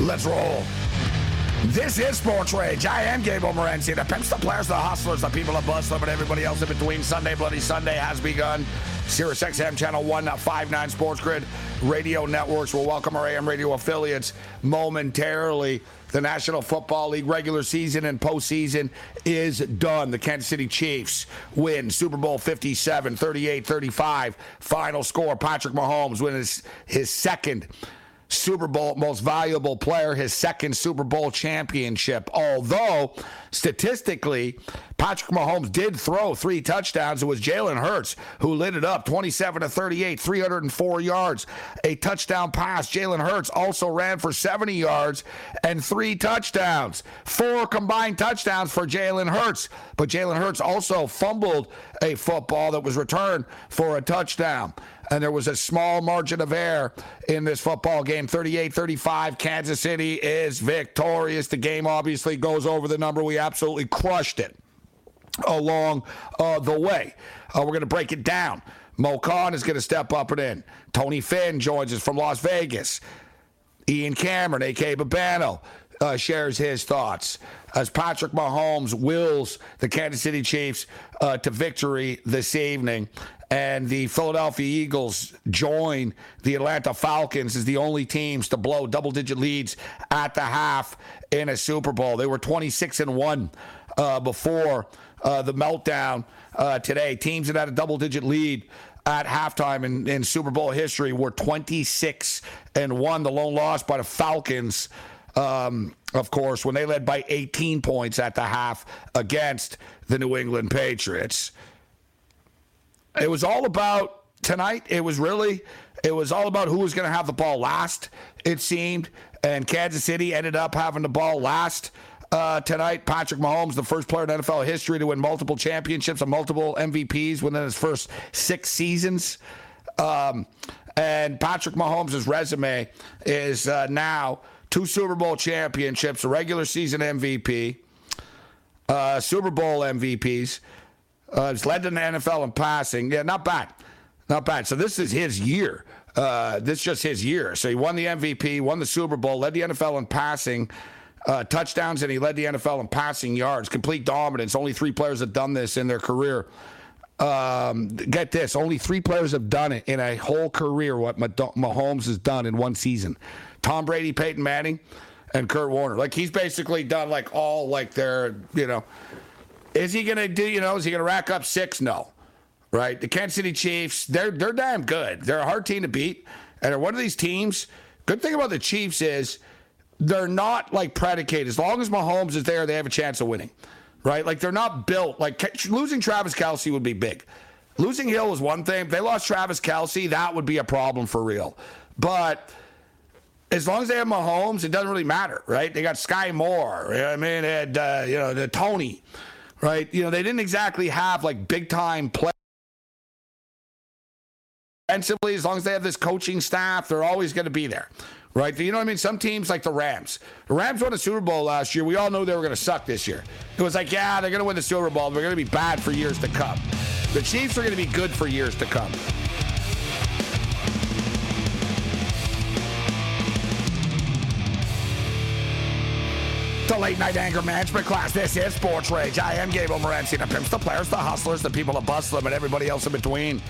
Let's roll. This is Sports Rage. I am Gable Morency. The pimps, the players, the hustlers, the people of Bustler, but everybody else in between. Sunday Bloody Sunday has begun. Sirius XM Channel 159 Sports Grid Radio Networks will welcome our AM radio affiliates momentarily. The National Football League regular season and postseason is done. The Kansas City Chiefs win Super Bowl 57, 38 35. Final score Patrick Mahomes wins his second Super Bowl most valuable player, his second Super Bowl championship. Although statistically, Patrick Mahomes did throw three touchdowns. It was Jalen Hurts who lit it up 27 to 38, 304 yards, a touchdown pass. Jalen Hurts also ran for 70 yards and three touchdowns. Four combined touchdowns for Jalen Hurts. But Jalen Hurts also fumbled a football that was returned for a touchdown and there was a small margin of error in this football game. 38 35 kansas city is victorious. The game obviously goes over the number. We absolutely crushed it along uh, the way. Uh, we're going to break it down. Mo khan is going to step up and in. Tony finn joins us from las vegas. Ian cameron aka babano uh, shares his thoughts. As Patrick Mahomes wills the Kansas City Chiefs uh, to victory this evening and the Philadelphia Eagles join the Atlanta Falcons as the only teams to blow double digit leads at the half in a Super Bowl. They were 26 and 1 uh, before uh, the meltdown uh, today. Teams that had a double digit lead at halftime in, in Super Bowl history were 26 and 1. The lone loss by the Falcons. Um, of course, when they led by 18 points at the half against the New England Patriots. It was all about tonight. It was really, it was all about who was going to have the ball last, it seemed. And Kansas City ended up having the ball last. Uh, tonight, Patrick Mahomes, the first player in NFL history to win multiple championships and multiple MVPs within his first six seasons. Um, and Patrick Mahomes' resume is uh, now two Super Bowl championships, a regular season MVP, uh, Super Bowl MVPs. Uh, he's led in the NFL in passing. Yeah, not bad. Not bad. So this is his year. Uh, this is just his year. So he won the MVP, won the Super Bowl, led the NFL in passing uh, touchdowns, and he led the NFL in passing yards. Complete dominance. Only three players have done this in their career. Um, get this: only three players have done it in a whole career. What Mahomes has done in one season: Tom Brady, Peyton Manning, and Kurt Warner. Like he's basically done like all like their you know is he going to do, you know, is he going to rack up six? No. Right? The Kansas City Chiefs, they're, they're damn good. They're a hard team to beat. And they're one of these teams. Good thing about the Chiefs is they're not like predicated. As long as Mahomes is there, they have a chance of winning. Right? Like they're not built. Like losing Travis Kelce would be big. Losing Hill is one thing. If they lost Travis Kelce, that would be a problem for real. But as long as they have Mahomes, it doesn't really matter, right? They got Skyy Moore. I mean, they had, uh, you know, the Toney right? You know, they didn't exactly have like big time play defensively, as long as they have this coaching staff, they're always going to be there. Right? You know what I mean? Some teams like the Rams. The Rams won a Super Bowl last year. We all knew they were going to suck this year. It was like, yeah, they're going to win the Super Bowl. They're going to be bad for years to come. The Chiefs are going to be good for years to come. The late night anger management class. This is Sports Rage. I am Gabriel Morency. The pimps, the players, the hustlers, the people that bust them, and everybody else in between.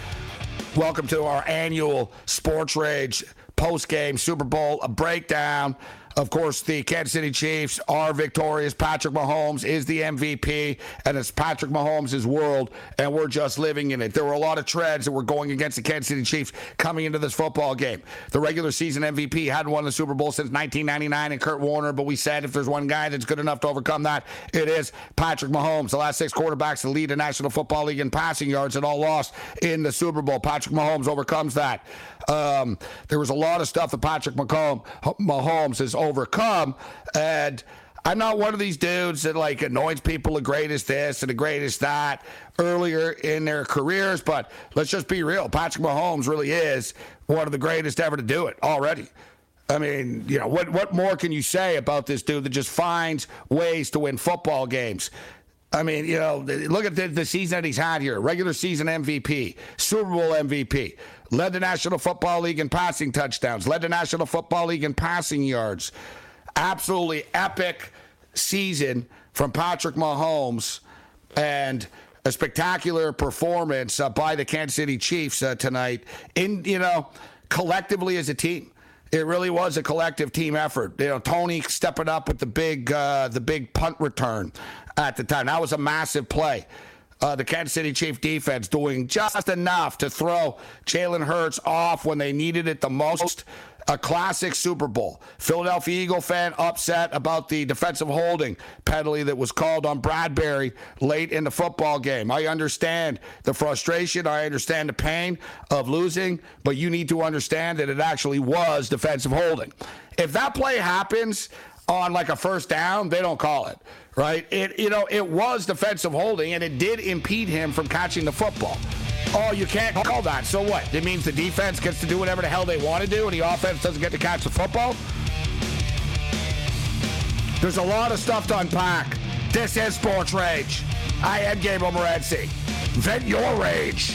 Welcome to our annual Sports Rage post game Super Bowl breakdown. Of course, the Kansas City Chiefs are victorious. Patrick Mahomes is the MVP, and it's Patrick Mahomes' world, and we're just living in it. There were a lot of treads that were going against the Kansas City Chiefs coming into this football game. The regular season MVP hadn't won the Super Bowl since 1999 and Kurt Warner, but we said if there's one guy that's good enough to overcome that, it is Patrick Mahomes. The last six quarterbacks to lead the National Football League in passing yards and all lost in the Super Bowl. Patrick Mahomes overcomes that. Um, there was a lot of stuff that Patrick Mahomes has overcome, and I'm not one of these dudes that like anoints people the greatest this and the greatest that earlier in their careers, but let's just be real. Patrick Mahomes really is one of the greatest ever to do it already. I mean, you know, what what more can you say about this dude that just finds ways to win football games? I mean, you know, look at the, the season that he's had here regular season MVP, Super Bowl MVP, led the National Football League in passing touchdowns, led the National Football League in passing yards. Absolutely epic season from Patrick Mahomes and a spectacular performance uh, by the Kansas City Chiefs uh, tonight in, you know, collectively as a team. It really was a collective team effort. You know, Toney stepping up with the big, uh, the big punt return at the time. That was a massive play. Uh, the Kansas City Chief defense doing just enough to throw Jalen Hurts off when they needed it the most. A classic Super Bowl. Philadelphia Eagle fan upset about the defensive holding penalty that was called on Bradberry late in the football game. I understand the frustration. I understand the pain of losing, but you need to understand that it actually was defensive holding. If that play happens on like a first down, they don't call it right? It you know it was defensive holding, and it did impede him from catching the football. Oh, you can't call that. So what? It means the defense gets to do whatever the hell they want to do, and the offense doesn't get to catch the football. There's a lot of stuff to unpack. This is Sports Rage. I am Gabriel Morency. Vent your rage.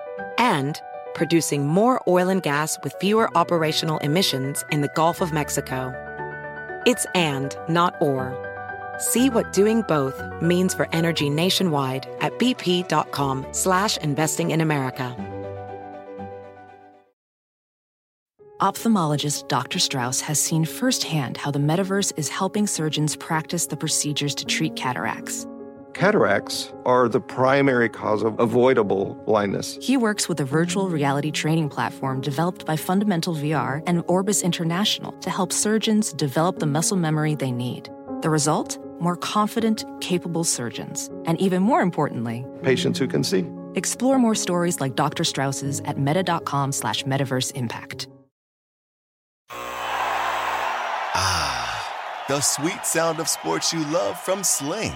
and producing more oil and gas with fewer operational emissions in the Gulf of Mexico. It's and, not or. See what doing both means for energy nationwide at bp.com slash investing in America. Ophthalmologist Dr. Strauss has seen firsthand how the metaverse is helping surgeons practice the procedures to treat cataracts Cataracts are the primary cause of avoidable blindness. He works with a virtual reality training platform developed by Fundamental VR and Orbis International to help surgeons develop the muscle memory they need. The result? More confident, capable surgeons. And even more importantly, patients who can see. Explore more stories like Dr. Strauss's at meta.com slash metaverse impact. Ah, the sweet sound of sports you love from Sling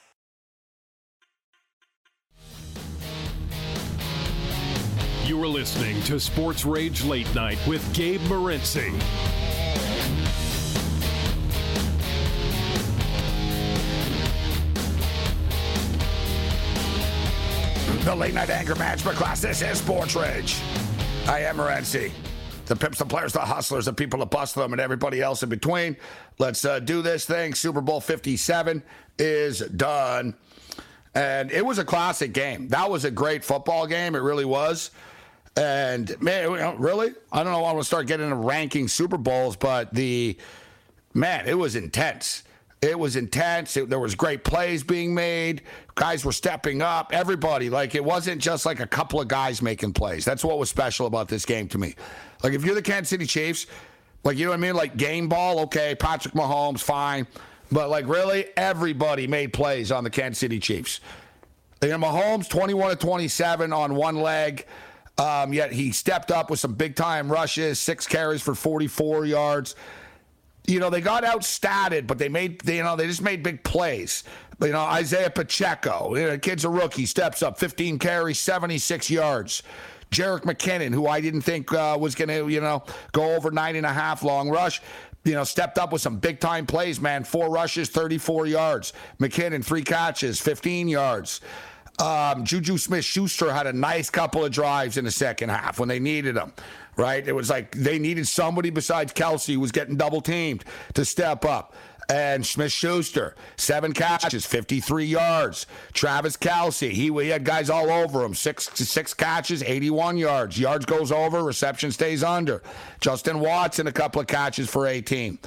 You are listening to Sports Rage Late Night with Gabe Morency. the late night anger management class. This is Sports Rage. I am Morency. The pimps, the players, the hustlers, the people that bust them, and everybody else in between. Let's uh, do this thing. Super Bowl 57 is done. And it was a classic game. That was a great football game. It really was. And man, really? I don't know. I want to start getting into ranking Super Bowls, but the man, it was intense. It was intense. It, there was great plays being made. Guys were stepping up. Everybody, like it wasn't just like a couple of guys making plays. That's what was special about this game to me. Like if you're the Kansas City Chiefs, like you know what I mean, like game ball, okay, Patrick Mahomes, fine, but like really, everybody made plays on the Kansas City Chiefs. You know, Mahomes, 21 to 27 on one leg. Um, yet he stepped up with some big time rushes, six carries for 44 yards. You know, they got outstatted, but they made, they, you know, they just made big plays. You know, Isaiah Pacheco, you know, kid's a rookie, steps up, 15 carries, 76 yards. Jerick McKinnon, who I didn't think uh, was going to, you know, go over nine and a half long rush, you know, stepped up with some big time plays, man. Four rushes, 34 yards. McKinnon, three catches, 15 yards. Um, Juju Smith Schuster had a nice couple of drives in the second half when they needed him, right? It was like they needed somebody besides Kelce, who was getting double teamed to step up. And Smith Schuster, seven catches, 53 yards. Travis Kelce, he, he had guys all over him, six six catches, 81 yards. Yards goes over, reception stays under. Justin Watson, a couple of catches for 18.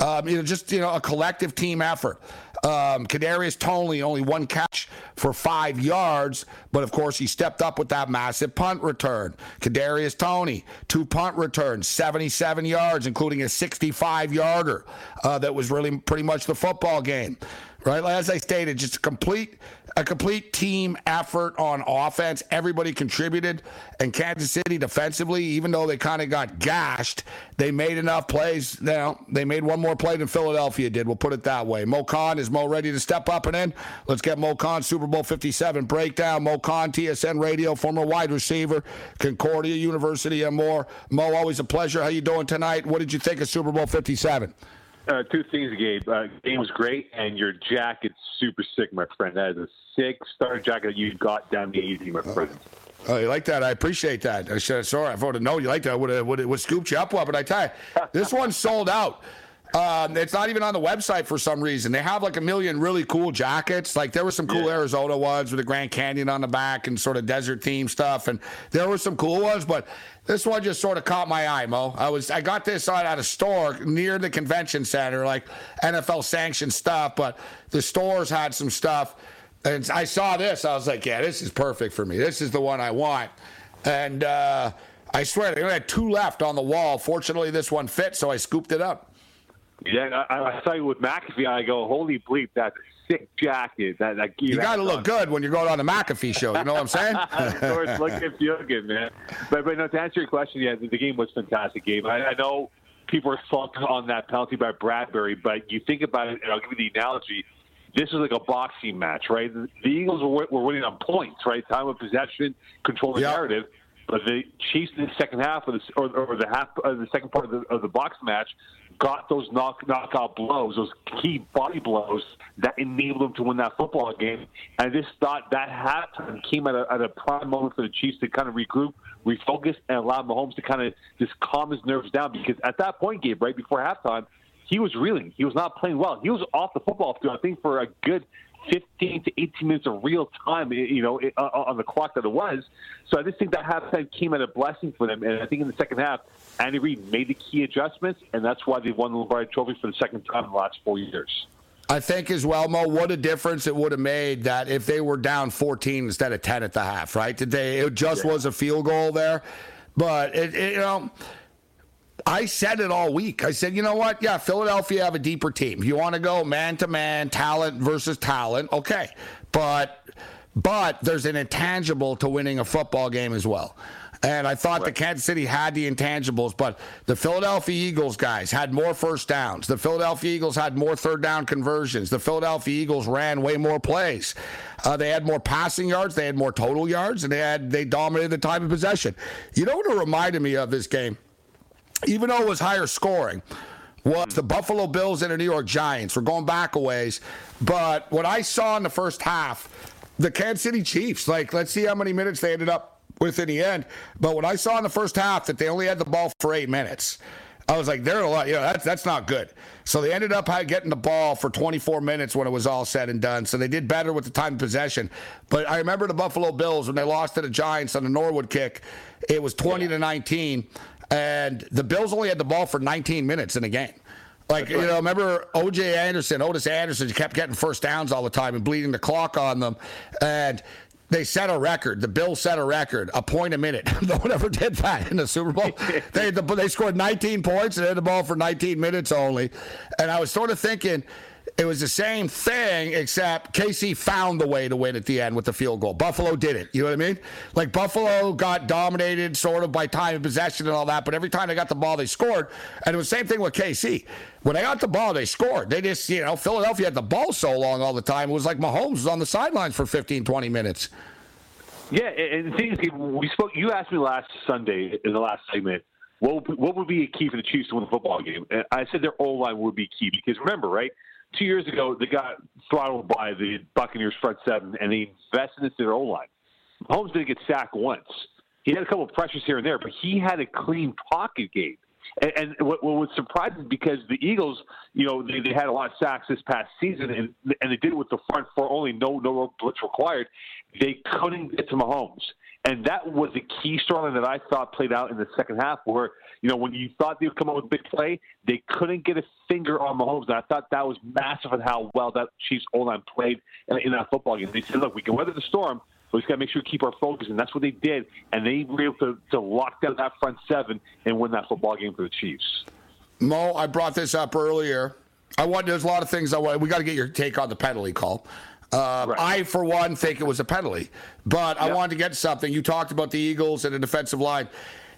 Um, you know, just you know, a collective team effort. Um, Kadarius Toney only one catch for five yards, but of course he stepped up with that massive punt return. Kadarius Toney two punt returns, 77 yards, including a 65 yarder uh, that was really pretty much the football game. Right, as I stated, just a complete a complete team effort on offense. Everybody contributed. And Kansas City defensively, even though they kind of got gashed, they made enough plays. Now, they made one more play than Philadelphia did. We'll put it that way. Mo Khan, is Mo ready to step up and in? Let's get Mo Khan Super Bowl 57 breakdown. Mo Khan, TSN Radio, former wide receiver, Concordia University, and more. Mo, always a pleasure. How you doing tonight? What did you think of Super Bowl 57? Uh, two things, Gabe. Uh, game was great, and your jacket's super sick, my friend. That is a sick starter jacket that you got down the easy, my friend. Oh, you like that? I appreciate that. I should, sorry, if I would have known you like that, I would have would have scooped you up well. But I tell you, this one sold out. Um, it's not even on the website for some reason. They have like a million really cool jackets. Like there were some cool yeah. Arizona ones with the Grand Canyon on the back and sort of desert theme stuff, and there were some cool ones. But this one just sort of caught my eye, Mo. I was I got this at a store near the convention center, like NFL sanctioned stuff, but the stores had some stuff. And I saw this, I was like, yeah, this is perfect for me. This is the one I want. And uh, I swear, they only had two left on the wall. Fortunately, this one fit, so I scooped it up. Yeah, I, I saw you with McAfee. I go, holy bleep, that's a sick jacket. That, that you got to look good when you're going on the McAfee show. You know what I'm saying? of course, look feel good, man. But but no, to answer your question, yeah, the, the game was fantastic. Game. I, I know people are sulking on that penalty by Bradberry, but you think about it, and I'll give you the analogy. This is like a boxing match, right? The, the Eagles were, were winning on points, right? Time of possession, control the yep. narrative. But the Chiefs in the second half of the or, or the half of the second part of the, of the box match got those knock knockout blows, those key body blows that enabled them to win that football game. And I just thought that halftime came at a, at a prime moment for the Chiefs to kind of regroup, refocus, and allow Mahomes to kind of just calm his nerves down. Because at that point, Gabe, right before halftime, he was reeling. He was not playing well. He was off the football field, I think, for a good 15 to 18 minutes of real time, you know, on the clock that it was. So I just think that halftime came at a blessing for them. And I think in the second half, Andy Reid made the key adjustments, and that's why they won the Lombardi Trophy for the second time in the last four years. I think as well, Mo, what a difference it would have made that if they were down 14 instead of 10 at the half, right? Did they? It just yeah. was a field goal there, but it, it, you know. I said it all week. I said, you know what? Yeah, Philadelphia have a deeper team. You want to go man to man, talent versus talent, okay. But but there's an intangible to winning a football game as well. And I thought right. the Kansas City had the intangibles, but the Philadelphia Eagles guys had more first downs. The Philadelphia Eagles had more third down conversions. The Philadelphia Eagles ran way more plays. Uh, they had more passing yards. They had more total yards, and they had they dominated the time of possession. You know what it reminded me of this game, even though it was higher scoring, was the Buffalo Bills and the New York Giants. We're going back a ways, but what I saw in the first half the Kansas City Chiefs. Like, let's see how many minutes they ended up with in the end. But what I saw in the first half that they only had the ball for eight minutes, I was like, they're a lot. You know, that's that's not good. So they ended up getting the ball for 24 minutes when it was all said and done. So they did better with the time possession. But I remember the Buffalo Bills when they lost to the Giants on the Norwood kick. It was 20 yeah. to 19, and the Bills only had the ball for 19 minutes in the game. Like, right. you know, remember OJ Anderson, Otis Anderson kept getting first downs all the time and bleeding the clock on them. And they set a record. The Bills set a record, a point a minute. no one ever did that in the Super Bowl. they, the, they scored 19 points and had the ball for 19 minutes only. And I was sort of thinking, it was the same thing, except KC found the way to win at the end with the field goal. Buffalo did it. You know what I mean? Like Buffalo got dominated sort of by time of possession and all that, but every time they got the ball, they scored. And it was the same thing with KC. When they got the ball, they scored. They just, you know, Philadelphia had the ball so long all the time. It was like Mahomes was on the sidelines for 15, 20 minutes. Yeah, and the thing is, we spoke. You asked me last Sunday in the last segment what would, what would be a key for the Chiefs to win the football game. And I said their O line would be key because remember, right? Two years ago, they got throttled by the Buccaneers front seven, and they invested into their O line. Holmes didn't get sacked once. He had a couple of pressures here and there, but he had a clean pocket game. And, and what, what was surprising because the Eagles, you know, they, they had a lot of sacks this past season, and and they did it with the front four only, no no blitz required. They couldn't get to Mahomes, and that was a key storyline that I thought played out in the second half, where you know, when you thought they would come up with a big play, they couldn't get a finger on Mahomes. And I thought that was massive on how well that Chiefs O line played in, in that football game. They said, look, we can weather the storm, but we just got to make sure we keep our focus. And that's what they did. And they were able to, to lock down that front seven and win that football game for the Chiefs. Mo, I brought this up earlier. I want. There's a lot of things I want. We got to get your take on the penalty call. Uh, right. I, for one, think it was a penalty, but yep. I wanted to get something. You talked about the Eagles and the defensive line.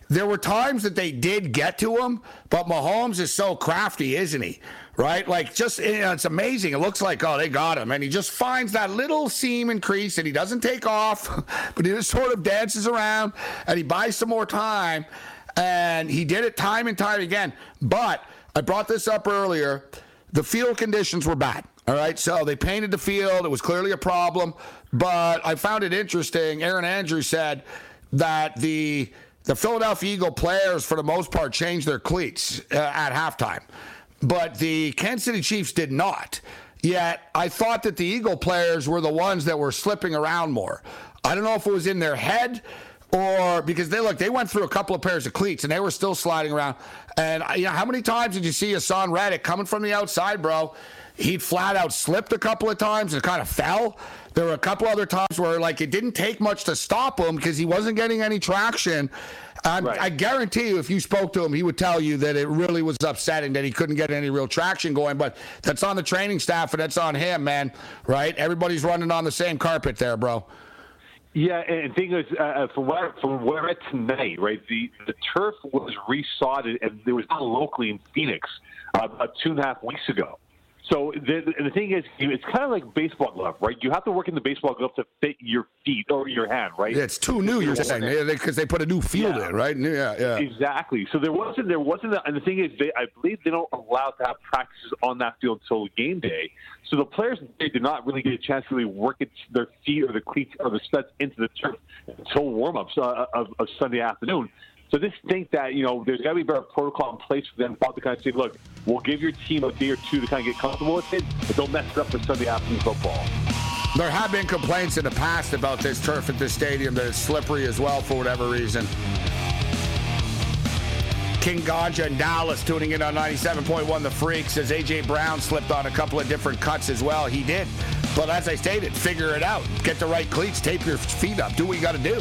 There were times that they did get to him, but Mahomes is so crafty, isn't he? Right? Like, just, you know, it's amazing. It looks like, oh, they got him. And he just finds that little seam increase and he doesn't take off, but he just sort of dances around and he buys some more time. And he did it time and time again. But I brought this up earlier. The field conditions were bad. All right. So they painted the field. It was clearly a problem. But I found it interesting. Erin Andrews said that the the Philadelphia Eagle players, for the most part, changed their cleats uh, at halftime, but the Kansas City Chiefs did not. Yet I thought that the Eagle players were the ones that were slipping around more. I don't know if it was in their head or because they look, they went through a couple of pairs of cleats and they were still sliding around. And you know, how many times did you see Haason Reddick coming from the outside, bro? He'd flat out slipped a couple of times and kind of fell. There were a couple other times where like it didn't take much to stop him because he wasn't getting any traction. Right. I guarantee you, if you spoke to him, he would tell you that it really was upsetting that he couldn't get any real traction going. But that's on the training staff and that's on him, man. Right? Everybody's running on the same carpet there, bro. Yeah, and the thing is, uh, uh from where from where read tonight, right? The the turf was resodded, and there was not locally in Phoenix uh, about two and a half weeks ago. So the, the thing is, it's kind of like baseball glove, right? You have to work in the baseball glove to fit your feet or your hand, right? Yeah, it's too new. You're saying because they, they, put a new field yeah. in, right? Yeah, yeah. Exactly. So there wasn't there wasn't, a, and the thing is, they, I believe they don't allow to have practices on that field until game day. So the players they did not really get a chance to really work their feet or the cleats or the studs into the turf until warm ups uh, of, of Sunday afternoon. So just think that, you know, there's got to be better protocol in place for them to kind of say, look, we'll give your team a day or two to kind of get comfortable with it, but don't mess it up for Sunday afternoon football. There have been complaints in the past about this turf at this stadium that it's slippery as well for whatever reason. King Ganja in Dallas tuning in on 97.1 The Freak says A.J. Brown slipped on a couple of different cuts as well. He did. But as I stated, figure it out. Get the right cleats, tape your feet up, do what you got to do.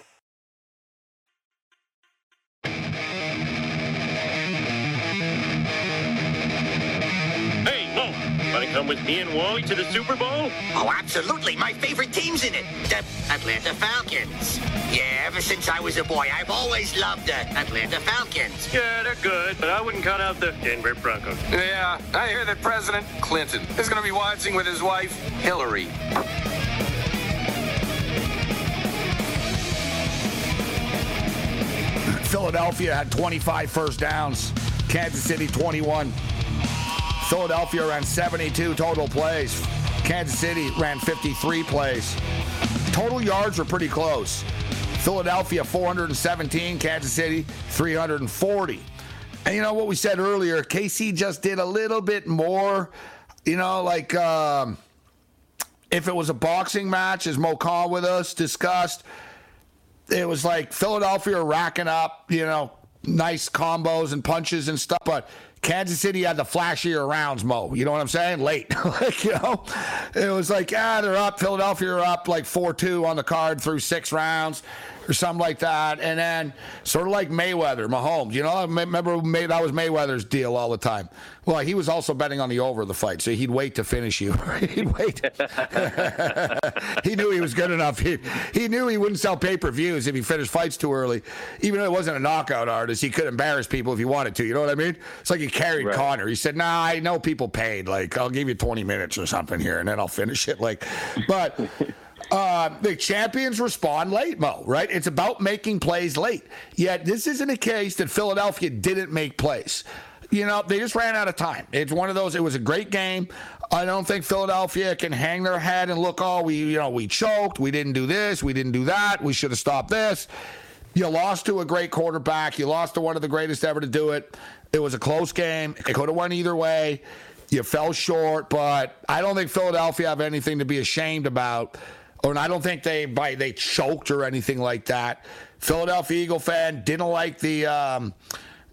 Come with me and Wally to the Super Bowl? Oh, absolutely. My favorite team's in it. The Atlanta Falcons. Yeah, ever since I was a boy, I've always loved the Atlanta Falcons. Yeah, they're good, but I wouldn't cut out the Denver Broncos. Yeah, I hear that President Clinton is going to be watching with his wife, Hillary. Philadelphia had 25 first downs. Kansas City 21. Philadelphia ran 72 total plays. Kansas City ran 53 plays. Total yards were pretty close. Philadelphia 417, Kansas City 340. And you know what we said earlier, KC just did a little bit more, you know, like um, if it was a boxing match, as Mo Khan with us discussed, it was like Philadelphia racking up, you know, nice combos and punches and stuff, but Kansas City had the flashier rounds, Mo. You know what I'm saying? Late. like, you know, it was like, ah, they're up. Philadelphia are up like 4 2 on the card through six rounds or something like that. And then sort of like Mayweather, Mahomes. You know, I remember May, that was Mayweather's deal all the time. Well, he was also betting on the over of the fight, so he'd wait to finish you. he'd wait. he knew he was good enough. He, he knew he wouldn't sell pay per views if he finished fights too early. Even though it wasn't a knockout artist, he could embarrass people if he wanted to. You know what I mean? It's like he carried right. Conor. He said, "Nah, I know people paid. Like, I'll give you 20 minutes or something here, and then I'll finish it." Like, but. Uh, the champions respond late, Mo, right? It's about making plays late. Yet this isn't a case that Philadelphia didn't make plays. You know, they just ran out of time. It's one of those, it was a great game. I don't think Philadelphia can hang their head and look, oh, we, you know, we choked. We didn't do this. We didn't do that. We should have stopped this. You lost to a great quarterback. You lost to one of the greatest ever to do it. It was a close game. It could have went either way. You fell short, but I don't think Philadelphia have anything to be ashamed about or I don't think they by they choked or anything like that. Philadelphia Eagle fan didn't like the. Um,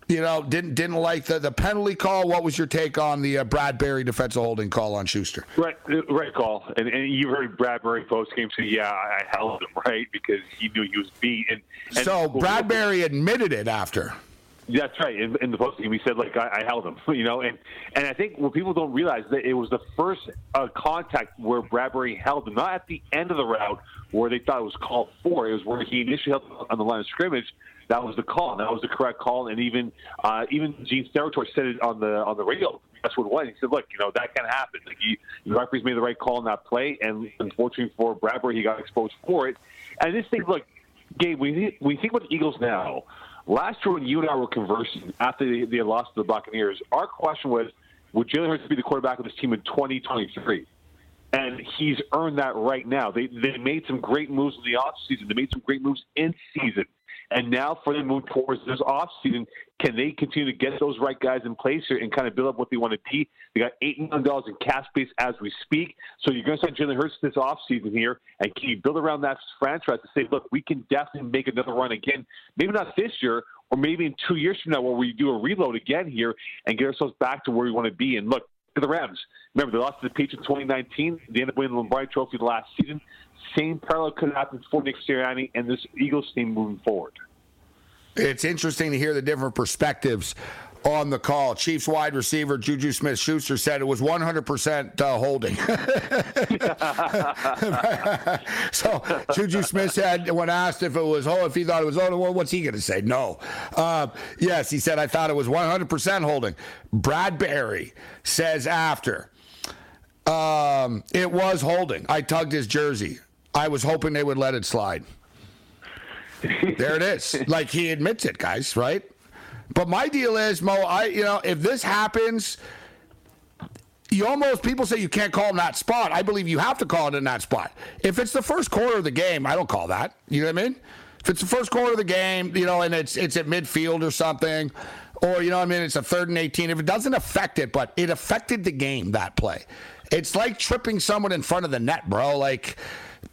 you know, didn't didn't like the, the penalty call. What was your take on the uh, Bradberry defensive holding call on Schuster? Right, right call. And, and you heard Bradberry post game say, "Yeah, I held him right because he knew he was beat." And, and so Bradberry admitted it after. That's right. In, in the post game, he said like I, I, held him, you know, and and I think what people don't realize that it was the first uh, contact where Bradberry held him, not at the end of the route where they thought it was called for. It was where he initially held him on the line of scrimmage. That was the call. That was the correct call. And even uh, even Gene Steratore said it on the on the radio. That's what it was. He said, "Look, you know that can happen. Like he, the referees made the right call in that play, and unfortunately for Bradberry, he got exposed for it. And this thing, look, Gabe, we we think about the Eagles now." Last year, when you and I were conversing after they lost to the Buccaneers, our question was, would Jalen Hurts be the quarterback of this team in 2023? And he's earned that right now. They they made some great moves in the offseason. They made some great moves in season. And now for them move towards this offseason, can they continue to get those right guys in place here and kind of build up what they want to be? They got $8 million in cap space as we speak. So you're going to sign Jalen Hurts this offseason here. And can you build around that franchise to say, look, we can definitely make another run again? Maybe not this year, or maybe in two years from now where we do a reload again here and get ourselves back to where we want to be. And look, to the Rams. Remember, they lost to the Patriots in 2019. They ended up winning the Lombardi Trophy the last season. Same parallel could happen for Nick Sirianni and this Eagles team moving forward. It's interesting to hear the different perspectives on the call. Chiefs wide receiver Juju Smith Schuster said it was 100% uh, holding. so Juju Smith said, when asked if it was, oh, if he thought it was holding, well, what's he going to say? No. Uh, yes, he said, I thought it was 100% holding. Bradberry says after, um, it was holding. I tugged his jersey. I was hoping they would let it slide. there it is. Like he admits it, guys, right? But my deal is, Mo, I you know, if this happens, you almost people say you can't call in that spot. I believe you have to call it in that spot. If it's the first quarter of the game, I don't call that. You know what I mean? If it's the first quarter of the game, you know, and it's it's at midfield or something, or you know, what I mean, it's a third and eighteen. If it doesn't affect it, but it affected the game that play. It's like tripping someone in front of the net, bro. Like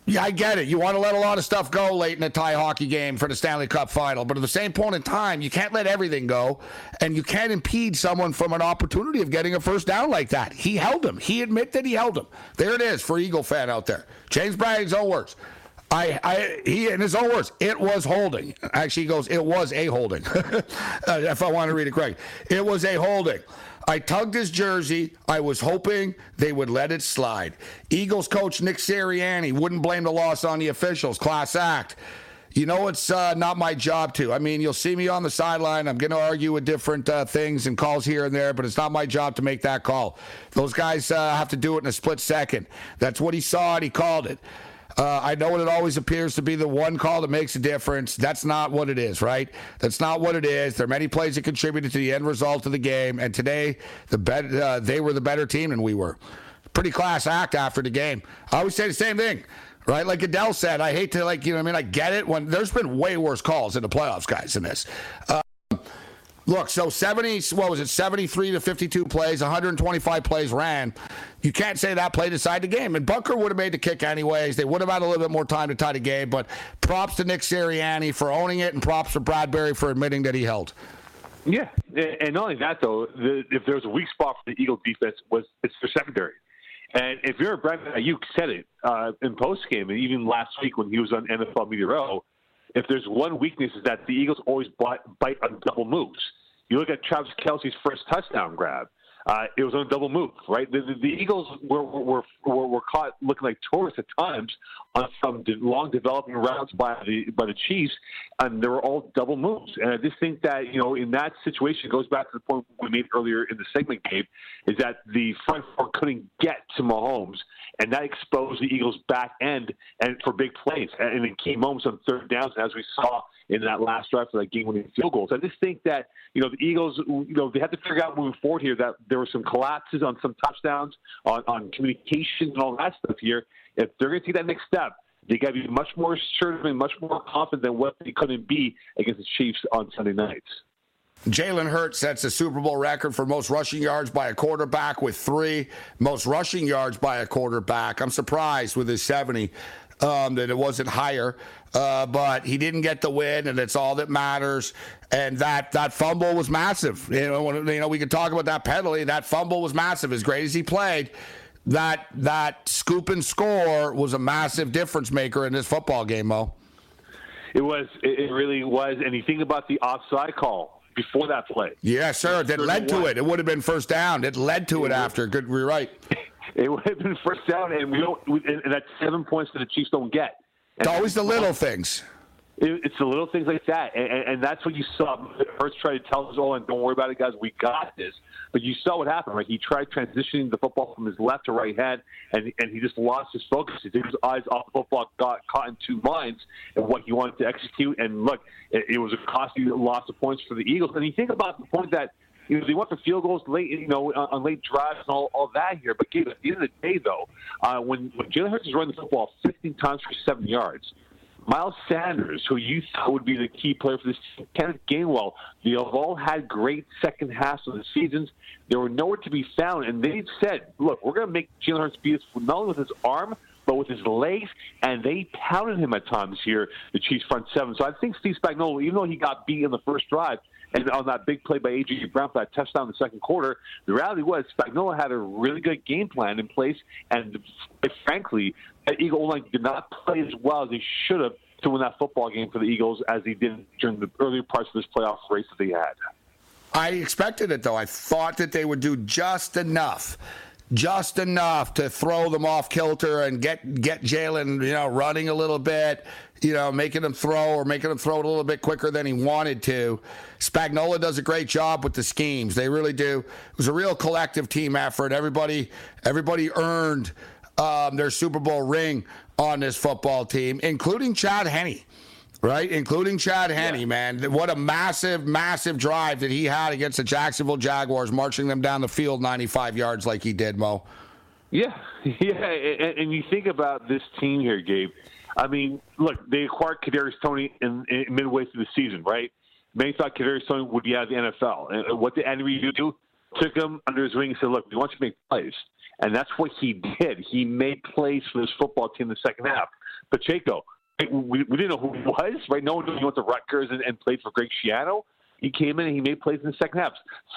yeah, I get it. You want to let a lot of stuff go late in a tie hockey game for the Stanley Cup final. But at the same point in time, you can't let everything go. And you can't impede someone from an opportunity of getting a first down like that. He held him. He admitted that he held him. There it is for Eagle fan out there. James Bragg's own words. I, I, he, in his own words, it was holding. Actually, he goes, it was a holding. Uh, if I want to read it correct, it was a holding. I tugged his jersey. I was hoping they would let it slide. Eagles coach Nick Sirianni wouldn't blame the loss on the officials. Class act. You know, it's uh, not my job to. I mean, you'll see me on the sideline. I'm going to argue with different uh, things and calls here and there, but it's not my job to make that call. Those guys uh, have to do it in a split second. That's what he saw, and he called it. Uh, I know what it always appears to be the one call that makes a difference. That's not what it is, right? That's not what it is. There are many plays that contributed to the end result of the game, and today the uh, they were the better team than we were. Pretty class act after the game. I always say the same thing, right? Like Adele said, I hate to like you know what I mean. I get it when there's been way worse calls in the playoffs, guys, than this. Uh, Look, so 70, what was it, 73 to 52 plays, 125 plays ran. You can't say that play decided the game. And Butker would have made the kick anyways. They would have had a little bit more time to tie the game. But props to Nick Sirianni for owning it, and props to Bradberry for admitting that he held. Yeah, and not only that though, the, if there was a weak spot for the Eagles defense, was it's their secondary. And if you're a Brad, you said it uh, in post game, and even last week when he was on NFL Media Row if there's one weakness is that the Eagles always bite, on double moves. You look at Travis Kelce's first touchdown grab. Uh, it was on a double move, right? The, the, the Eagles were, were, were, were caught looking like tourists at times on some long developing routes by the by the Chiefs, and they were all double moves. And I just think that you know in that situation it goes back to the point we made earlier in the segment, Gabe, is that the front four couldn't get to Mahomes, and that exposed the Eagles' back end and for big plays and in key moments on third downs, as we saw in that last drive for that game-winning field goal. So I just think that you know the Eagles, you know, they have to figure out moving forward here that there were some collapses on some touchdowns, on, on communication and all that stuff here. If they're going to take that next step, they got to be much more assertive and much more confident than what they couldn't be against the Chiefs on Sunday nights. Jalen Hurts sets a Super Bowl record for most rushing yards by a quarterback with three, most rushing yards by a quarterback. I'm surprised with his 70 um, that it wasn't higher, uh, but he didn't get the win, and it's all that matters. And that that fumble was massive. You know, when, you know we could talk about that penalty. That fumble was massive. As great as he played, that that scoop and score was a massive difference maker in this football game, Mo. It was. It really was. And you think about the offside call before that play. Yeah, sir. That led to it. It would have been first down. It led to it after. Good. Right. It would have been first down, and we don't. And that's seven points that the Chiefs don't get. And it's always the little things. It's the little things like that, and, and that's what you saw. Hurts tried to tell us all, and don't worry about it, guys. We got this. But you saw what happened, right? He tried transitioning the football from his left to right hand, and and he just lost his focus. He took his eyes off the football, got caught in two minds and what he wanted to execute. And look, it, it was a costly loss of points for the Eagles. And you think about the point that you know, they went for field goals late, you know, on, late drives and all, all that here. But Gabe, at the end of the day, though, uh, when, when Jalen Hurts is running the football 15 times for seven yards, Miles Sanders, who you thought would be the key player for this team, Kenneth Gainwell, they have all had great second halves of the seasons. They were nowhere to be found, and they said, "Look, we're going to make Jalen Hurts us not only with his arm, but with his legs." And they pounded him at times here, the Chiefs front seven. So I think Steve Spagnuolo, even though he got beat in the first drive, and on that big play by A.J. Brown for that touchdown in the second quarter, the reality was Spagnuolo had a really good game plan in place, and frankly, that Eagle line did not play as well as they should have to win that football game for the Eagles as he did during the earlier parts of this playoff race that they had. I expected it though. I thought that they would do just enough, just enough to throw them off kilter and get get Jalen, you know, running a little bit, you know, making him throw or making him throw it a little bit quicker than he wanted to. Spagnuolo does a great job with the schemes. They really do. It was a real collective team effort. Everybody, everybody earned um, their Super Bowl ring on this football team, including Chad Henne right? Including Chad Henne, yeah. man. What a massive, massive drive that he had against the Jacksonville Jaguars, marching them down the field 95 yards like he did, Mo. Yeah, yeah. And, and you think about this team here, Gabe. I mean, look, they acquired Kadarius Toney in, in midway through the season, right? Many thought Kadarius Toney would be out of the NFL, and what did Andy Reid do? Took him under his wing and said, "Look, we want you to make plays," and that's what he did. He made plays for this football team in the second half. Pacheco, we, we didn't know who he was, right? No one knew he went to Rutgers and, and played for Greg Schiano. He came in and he made plays in the second half.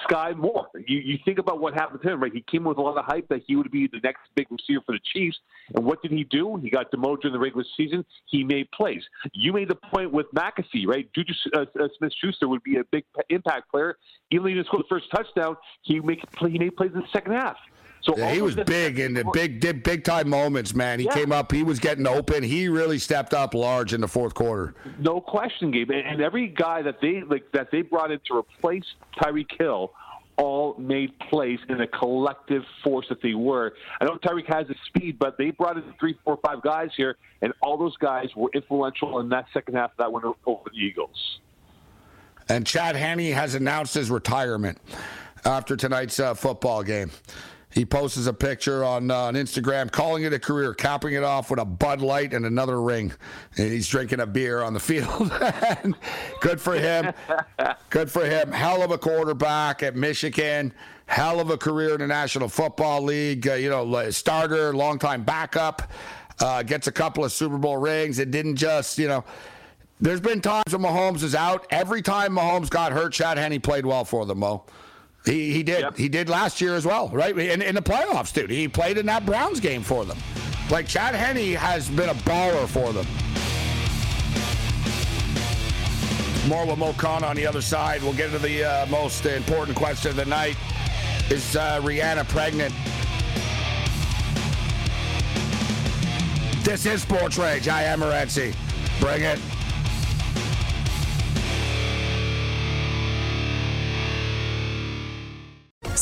Skyy Moore, you, you think about what happened to him, right? He came with a lot of hype that he would be the next big receiver for the Chiefs. And what did he do? He got demoted in the regular season. He made plays. You made the point with McAfee, right? Juju uh, uh, Smith Schuster would be a big impact player. Even though he didn't score the first touchdown, he, make, he made plays in the second half. So yeah, he was big in the big, big, big time moments, man. He yeah. came up, he was getting open. He really stepped up large in the fourth quarter. No question, Gabe. And every guy that they like that they brought in to replace Tyreek Hill all made plays in a collective force that they were. I know Tyreek has the speed, but they brought in three, four, five guys here, and all those guys were influential in that second half of that win over the Eagles. And Chad Henne has announced his retirement after tonight's uh, football game. He posts a picture on, uh, on Instagram, calling it a career, capping it off with a Bud Light and another ring. And he's drinking a beer on the field. Good for him. Good for him. Hell of a quarterback at Michigan. Hell of a career in the National Football League. Uh, you know, starter, longtime backup. Uh, gets a couple of Super Bowl rings. It didn't just, you know, there's been times when Mahomes is out. Every time Mahomes got hurt, Chad Henne played well for them, Mo. He, he did. Yep. He did last year as well, right? In, in the playoffs, dude. He played in that Browns game for them. Like, Chad Henne has been a baller for them. More with Mo Khan on the other side. We'll get to the uh, most important question of the night. Is uh, Rihanna pregnant? This is Sports Rage. I am Morency. Bring it.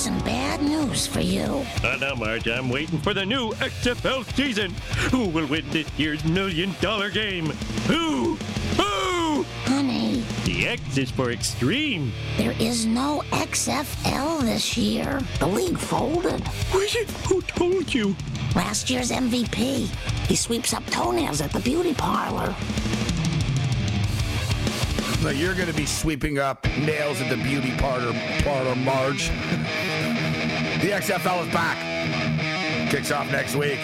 Some bad news for you. I know, Marge, I'm waiting for the new XFL season. Who will win this year's million dollar game? Who? Who? Honey. The X is for extreme. There is no XFL this year. The league folded. Wait, who told you? Last year's MVP. He sweeps up toenails at the beauty parlor. But you're going to be sweeping up nails at the beauty parlor, parlor Marge. The XFL is back. Kicks off next week.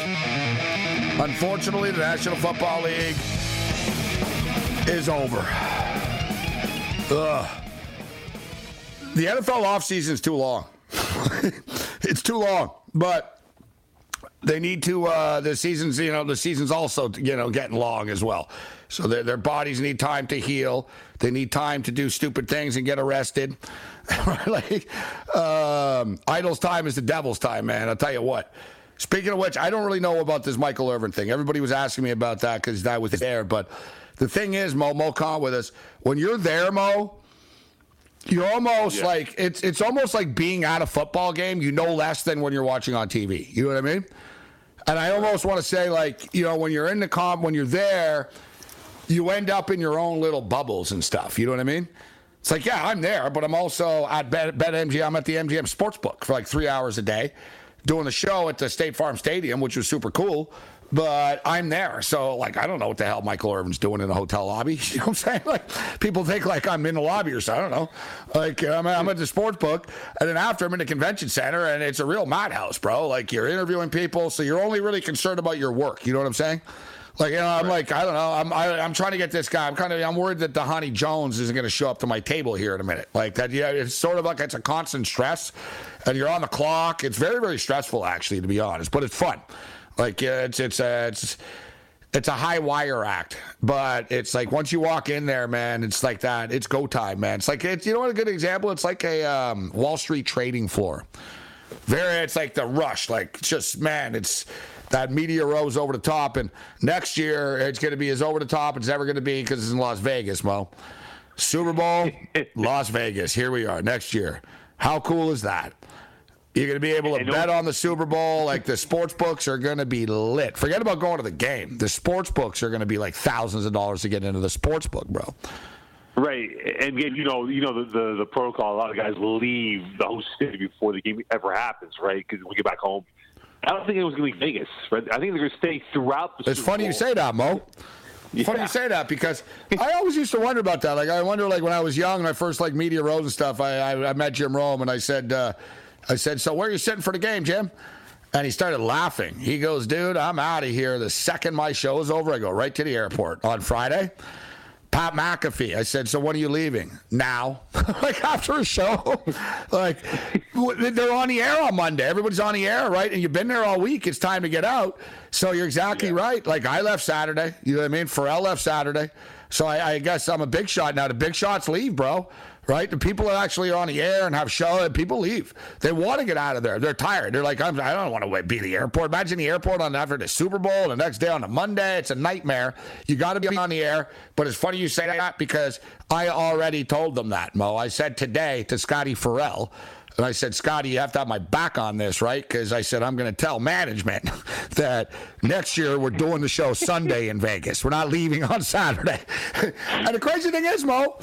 Unfortunately, the National Football League is over. Ugh. The NFL offseason is too long. it's too long, but they need to. Uh, the seasons, you know, the season's also you know getting long as well. So their, their bodies need time to heal. They need time to do stupid things and get arrested. like um, idle's time is the devil's time, man. I'll tell you what. Speaking of which, I don't really know about this Michael Irvin thing. Everybody was asking me about that because that was there. But the thing is, Mo, Mo Khan with us. When you're there, Mo, you're almost Yeah. like it's it's almost like being at a football game. You know less than when you're watching on TV. You know what I mean? And I almost want to say like you know when you're in the comp when you're there, you end up in your own little bubbles and stuff. You know what I mean? It's like yeah, I'm there, but I'm also at Bet, BetMGM. I'm at the MGM Sportsbook for like three hours a day, doing the show at the State Farm Stadium, which was super cool. But I'm there, so like I don't know what the hell Michael Irvin's doing in a hotel lobby. You know what I'm saying? Like people think like I'm in the lobby or something. I don't know. Like I'm, I'm at the sports book, and then after I'm in the convention center, and it's a real madhouse, bro. Like you're interviewing people, so you're only really concerned about your work. You know what I'm saying? Like you know, I'm like I don't know. I'm I, I'm trying to get this guy. I'm kind of I'm worried that Dhani Jones isn't going to show up to my table here in a minute. Like that. Yeah, it's sort of like it's a constant stress, and you're on the clock. It's very very stressful actually, to be honest. But it's fun. Like uh, it's it's uh, it's it's a high wire act, but it's like once you walk in there, man, it's like that. It's go time, man. It's like it's you know what a good example. It's like a um, Wall Street trading floor. Very, it's like the rush. Like just man, it's that media rose over the top, and next year it's going to be as over the top as it's ever going to be because it's in Las Vegas, Mo. Super Bowl, Las Vegas. Here we are next year. How cool is that? You're going to be able to bet on the Super Bowl. Like the sports books are going to be lit. Forget about going to the game. The sports books are going to be like thousands of dollars to get into the sports book, bro. Right, and again, you know, you know the, the the protocol. A lot of guys leave the host city before the game ever happens, right? Because we get back home. I don't think it was going to be Vegas. Right? I think they're going to stay throughout the. It's Super funny Bowl. you say that, Mo. Funny you say that because I always used to wonder about that. Like I wonder, like when I was young and I first like media rows and stuff. I I, I met Jim Rome and I said, uh, I said, so where are you sitting for the game, Jim? And he started laughing. He goes, dude, I'm out of here the second my show is over. I go right to the airport on Friday. Pat McAfee. I said, so when are you leaving? Now. like after a show. like they're on the air on Monday. Everybody's on the air, right? And you've been there all week. It's time to get out. So you're exactly right. Like I left Saturday. You know what I mean? Pharrell left Saturday. So I, I guess I'm a big shot now. The big shots leave, bro. Right? The people that actually are on the air and have show, people leave. They want to get out of there. They're tired. They're like, I'm, I don't want to be the airport. Imagine the airport on after the Super Bowl, the next day on a Monday. It's a nightmare. You got to be on the air. But it's funny you say that because I already told them that, Mo. I said today to Scotty Farrell, and I said, Scotty, you have to have my back on this, right? Because I said, I'm going to tell management that next year we're doing the show Sunday in Vegas. We're not leaving on Saturday. and the crazy thing is, Mo,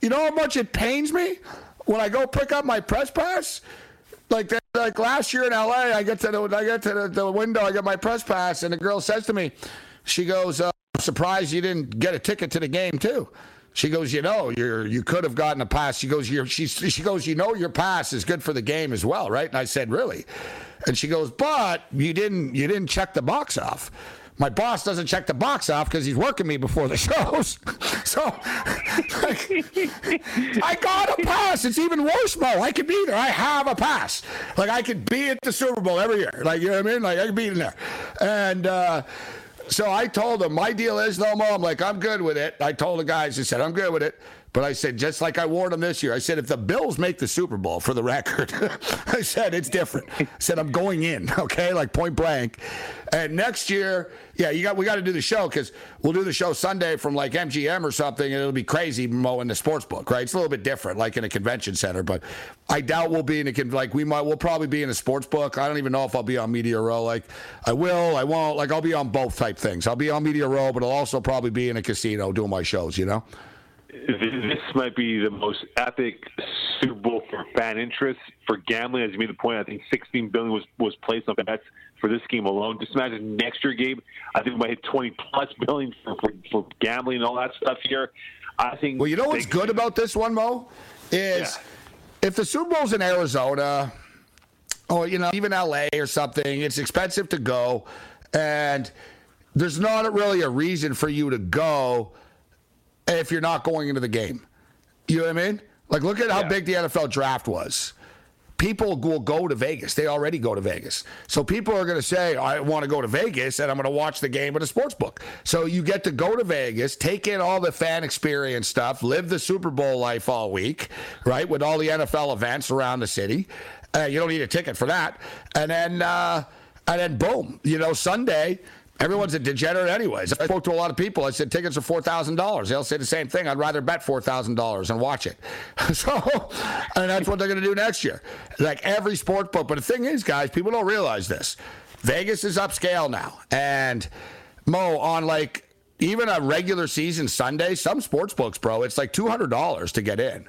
you know how much it pains me when I go pick up my press pass? Like like last year in LA, I get to the I get to the, the window, I get my press pass, and the girl says to me, she goes, uh, "I'm surprised you didn't get a ticket to the game too." She goes, you know, you're you could have gotten a pass. She goes, you're she she goes, you know, your pass is good for the game as well, right? And I said, really? And she goes, but you didn't you didn't check the box off. My boss doesn't check the box off because he's working me before the shows. so like, I got a pass. It's even worse, Mo. I could be there. I have a pass. Like I could be at the Super Bowl every year. Like you know what I mean? Like I could be in there. And uh so I told him my deal is no Mo. I'm like, I'm good with it. I told the guys, I said, I'm good with it. But I said, just like I warned them this year, I said, if the Bills make the Super Bowl, for the record, I said it's different. I said I'm going in, okay, like point blank. And next year, yeah, you got we got to do the show because we'll do the show Sunday from like MGM or something, and it'll be crazy, mowing the sports book, right? It's a little bit different, like in a convention center, but I doubt we'll be in a con- like we might we'll probably be in a sports book. I don't even know if I'll be on Media Row. Like I will, I won't. Like I'll be on both type things. I'll be on Media Row, but I'll also probably be in a casino doing my shows. You know. This might be the most epic Super Bowl for fan interest for gambling. As you made the point, I think 16 billion was was placed on bets for this game alone. Just imagine next year, Gabe. I think we might hit 20 plus billion for, for, for gambling and all that stuff here. I think. Well, you know what's good about this one, Mo, is if the Super Bowl's in Arizona, or you know, even LA or something. It's expensive to go, and there's not really a reason for you to go if you're not going into the game. You know what I mean? Like, look at how Yeah. big the NFL draft was. People will go to Vegas. They already go to Vegas. So people are going to say, I want to go to Vegas and I'm going to watch the game at a sports book. So you get to go to Vegas, take in all the fan experience stuff, live the Super Bowl life all week, right? With all the NFL events around the city. Uh, you don't need a ticket for that. And then, uh, and then boom, you know, Sunday, Everyone's a degenerate, anyways. I spoke to a lot of people. I said tickets are four thousand dollars. They'll say the same thing. I'd rather bet four thousand dollars and watch it. So, and that's what they're going to do next year. Like every sport book. But the thing is, guys, people don't realize this. Vegas is upscale now, and Mo on like even a regular season Sunday, some sports books, bro, it's like two hundred dollars to get in.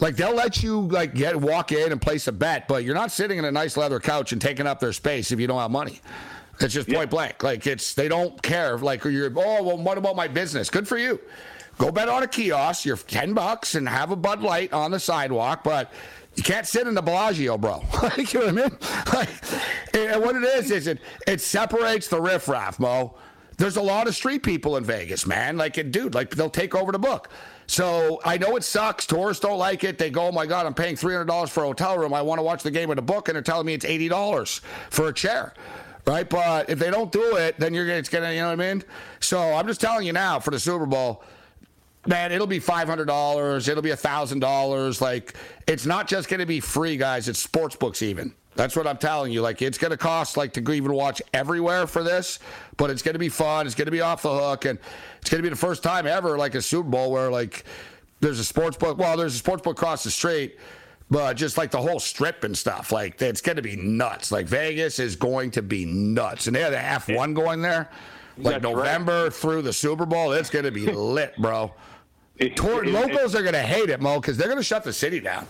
Like they'll let you like get walk in and place a bet, but you're not sitting in a nice leather couch and taking up their space if you don't have money. It's just point blank. Like it's they don't care. Like you're oh well, what about my business? Good for you. Go bet on a kiosk. You're ten bucks and have a Bud Light on the sidewalk, but you can't sit in the Bellagio, bro. like, you know what I mean? Like, and what it is is it it separates the riffraff, Mo. There's a lot of street people in Vegas, man. Like, and dude, like they'll take over the book. So I know it sucks. Tourists don't like it. They go, oh my God, I'm paying $300 for a hotel room. I want to watch the game at a book, and they're telling me it's $80 for a chair. Right? But if they don't do it, then you're gonna, it's to, you know what I mean? So I'm just telling you now for the Super Bowl, man, it'll be five hundred dollars. It'll be a thousand dollars. Like it's not just to be free, guys. It's sports books even. That's what I'm telling you. Like it's to cost like to even watch everywhere for this, but it's to be fun. It's to be off the hook, and it's to be the first time ever like a Super Bowl where like there's a sports book. Well, there's a sports book across the street. But just like the whole strip and stuff, like it's going to be nuts. Like Vegas is going to be nuts, and they have the F1 going there, like That's right. November through the Super Bowl. It's going to be lit, bro. Tour, locals are going to hate it, Mo, because they're going to shut the city down.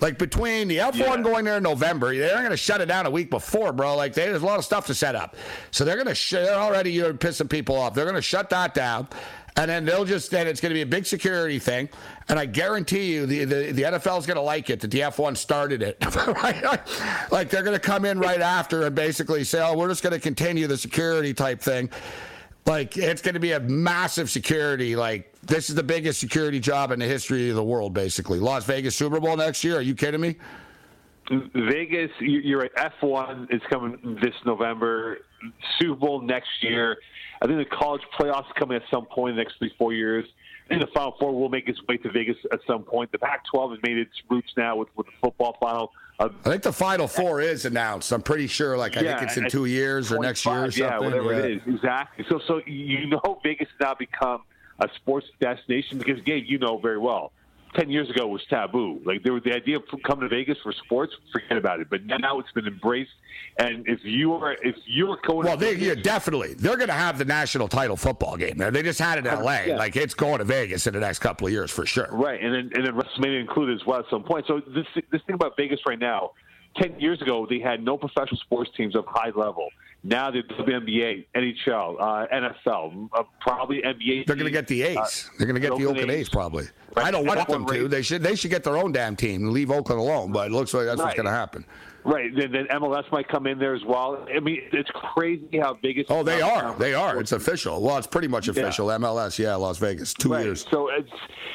Like between the F1 going there in November, they're going to shut it down a week before, bro. Like they, there's a lot of stuff to set up, so they're going to. Sh- they're already you're pissing people off. They're going to shut that down, and then they'll just. Then it's going to be a big security thing, and I guarantee you, the the, the NFL is going to like it that the F1 started it. Like they're going to come in right after and basically say, "Oh, we're just going to continue the security type thing." Like it's going to be a massive security. Like this is the biggest security job in the history of the world, basically. Las Vegas Super Bowl next year. Are you kidding me? Vegas, you- you're right. F1 is coming this November. Super Bowl next year. I think the college playoffs coming at some point in the next three, four years. I think the Final Four will make its way to Vegas at some point. The Pac-12 has made its roots now with, with the football final. Uh, I think the Final Four is announced. I'm pretty sure. Like I think it's in two years or next year or 25, Yeah, whatever Yeah. it is. Exactly. So, so you know, Vegas has now become a sports destination because, again, you know very well. Ten years ago was taboo. Like there was the idea of coming to Vegas for sports, forget about it. But now it's been embraced. And if you are if you're going, Well, to they, Vegas, yeah, definitely. They're going to have the national title football game there. They just had it in LA. Yeah. Like it's going to Vegas in the next couple of years for sure. Right, and then and then WrestleMania included as well at some point. So this this thing about Vegas right now, ten years ago they had no professional sports teams of high level. Now they're WNBA, NHL, uh, NFL, uh, probably NBA. They're going to get the A's. They're going to get the Oakland A's probably. I don't want them to. They should. They should get their own damn team and leave Oakland alone. But it looks like that's what's going to happen. Right, then, then MLS might come in there as well. I mean, it's crazy how Vegas. Oh, they are. They are. It's official. Well, it's pretty much official. MLS, yeah, Las Vegas, two Right. years. So it's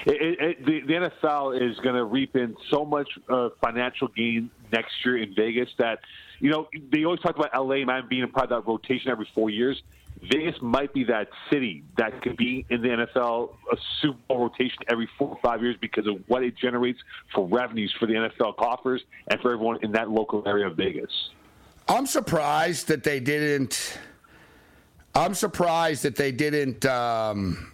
it, it, it, the, the NFL is going to reap in so much uh, financial gain next year in Vegas that you know they always talk about LA man being a part of that rotation every four years. Vegas might be that city that could be in the NFL a Super Bowl rotation every four or five years because of what it generates for revenues for the NFL coffers and for everyone in that local area of Vegas. I'm surprised that they didn't. I'm surprised that they didn't. Um,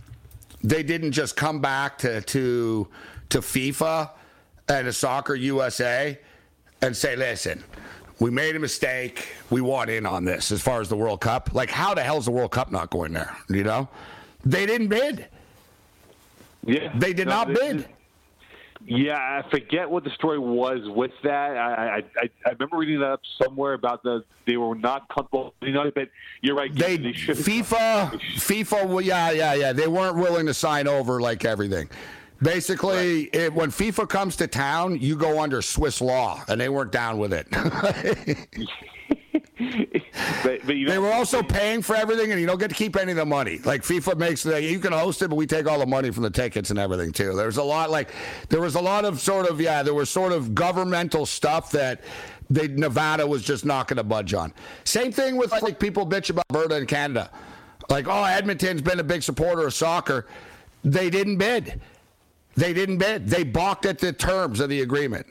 they didn't just come back to to to FIFA and to Soccer USA and say, "Listen, we made a mistake. We want in on this as far as the World Cup. Like, how the hell is the World Cup not going there? You know, they didn't bid. Yeah, They did No, not they- bid. Yeah, I forget what the story was with that. I I, I, I remember reading that up somewhere about the they were not comfortable. You know, but you're right. They, they FIFA, FIFA, well, yeah, yeah, yeah. They weren't willing to sign over like everything. Basically, it, when FIFA comes to town, you go under Swiss law, and they weren't down with it. but, but they were also paying for everything, and you don't get to keep any of the money. Like FIFA makes, the, you can host it, but we take all the money from the tickets and everything too. There's a lot, like there was a lot of sort of yeah, there was sort of governmental stuff that they Nevada was just not going to budge on. Same thing with like people bitch about Alberta and Canada, like oh Edmonton's been a big supporter of soccer. They didn't bid. They didn't bid. They balked at the terms of the agreement.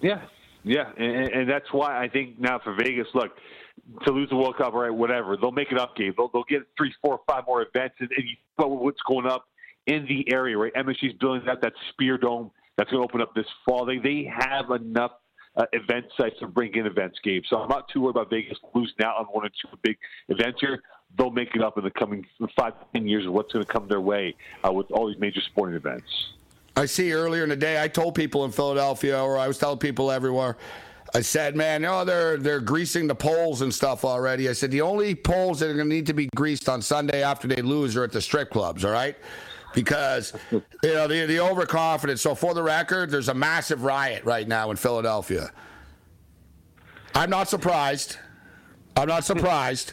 Yeah, yeah, and, and that's why I think now for Vegas, look, to lose the World Cup, right? Whatever, they'll make it up, Gabe. They'll, they'll get three, four, five more events, and, and you know what's going up in the area, right? MSG's building that that Sphere Dome that's going to open up this fall. They they have enough uh, event sites to bring in events, Gabe. So I'm not too worried about Vegas losing out on one or two big events here. They'll make it up in the coming five, ten years of what's going to come their way uh, with all these major sporting events. I see earlier in the day, I told people in Philadelphia, or I was telling people everywhere, I said, man, know, they're they're greasing the poles and stuff already. I said the only poles that are going to need to be greased on Sunday after they lose are at the strip clubs. All right. Because you know the the overconfidence. So for the record, there's a massive riot right now in Philadelphia. I'm not surprised. I'm not surprised,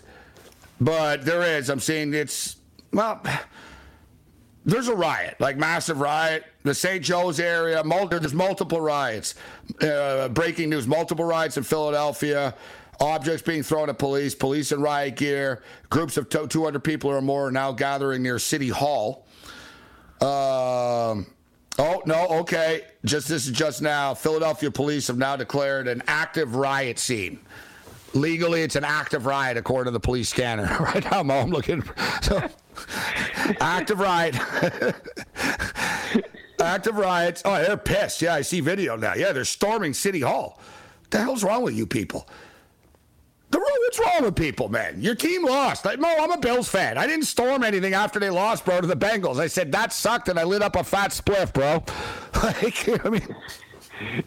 but there is. I'm seeing it's well. There's a riot, like massive riot. The St. Joe's area, there's multiple riots. Uh, breaking news: multiple riots in Philadelphia. Objects being thrown at police, police in riot gear. Groups of 200 people or more are now gathering near City Hall. Um, oh no, okay. Just this is just now. Philadelphia police have now declared an active riot scene. Legally, it's an active riot according to the police scanner. right now, I'm looking. So, active riot. active riots. Oh, they're pissed. Yeah, I see video now. Yeah, they're storming City Hall. What the hell's wrong with you people? The what's wrong with people, man? Your team lost. I, no, I'm a Bills fan. I didn't storm anything after they lost, bro, to the Bengals. I said that sucked, and I lit up a fat spliff, bro. like, I mean.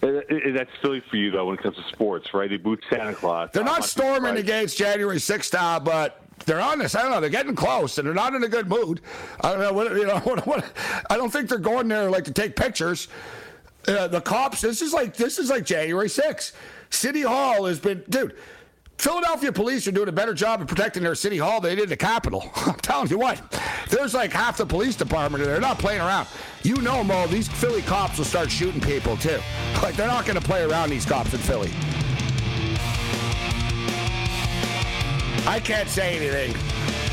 That's silly for you though when it comes to sports, right? They boot Santa Claus. They're not storming the gates January 6th now, but they're on this. I don't know. They're getting close, and they're not in a good mood. I don't know what you know. What, what, I don't think they're going there like to take pictures. Uh, the cops. This is like this is like January 6th. City Hall has been, dude. Philadelphia police are doing a better job of protecting their city hall than they did the Capitol. I'm telling you what, there's like half the police department They're not playing around. You know, Mo, these Philly cops will start shooting people too. Like they're not going to play around these cops in Philly. I can't say anything.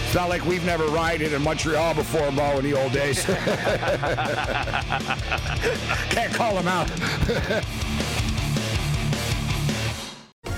It's not like we've never rioted in Montreal before, Mo, in the old days. can't call them out.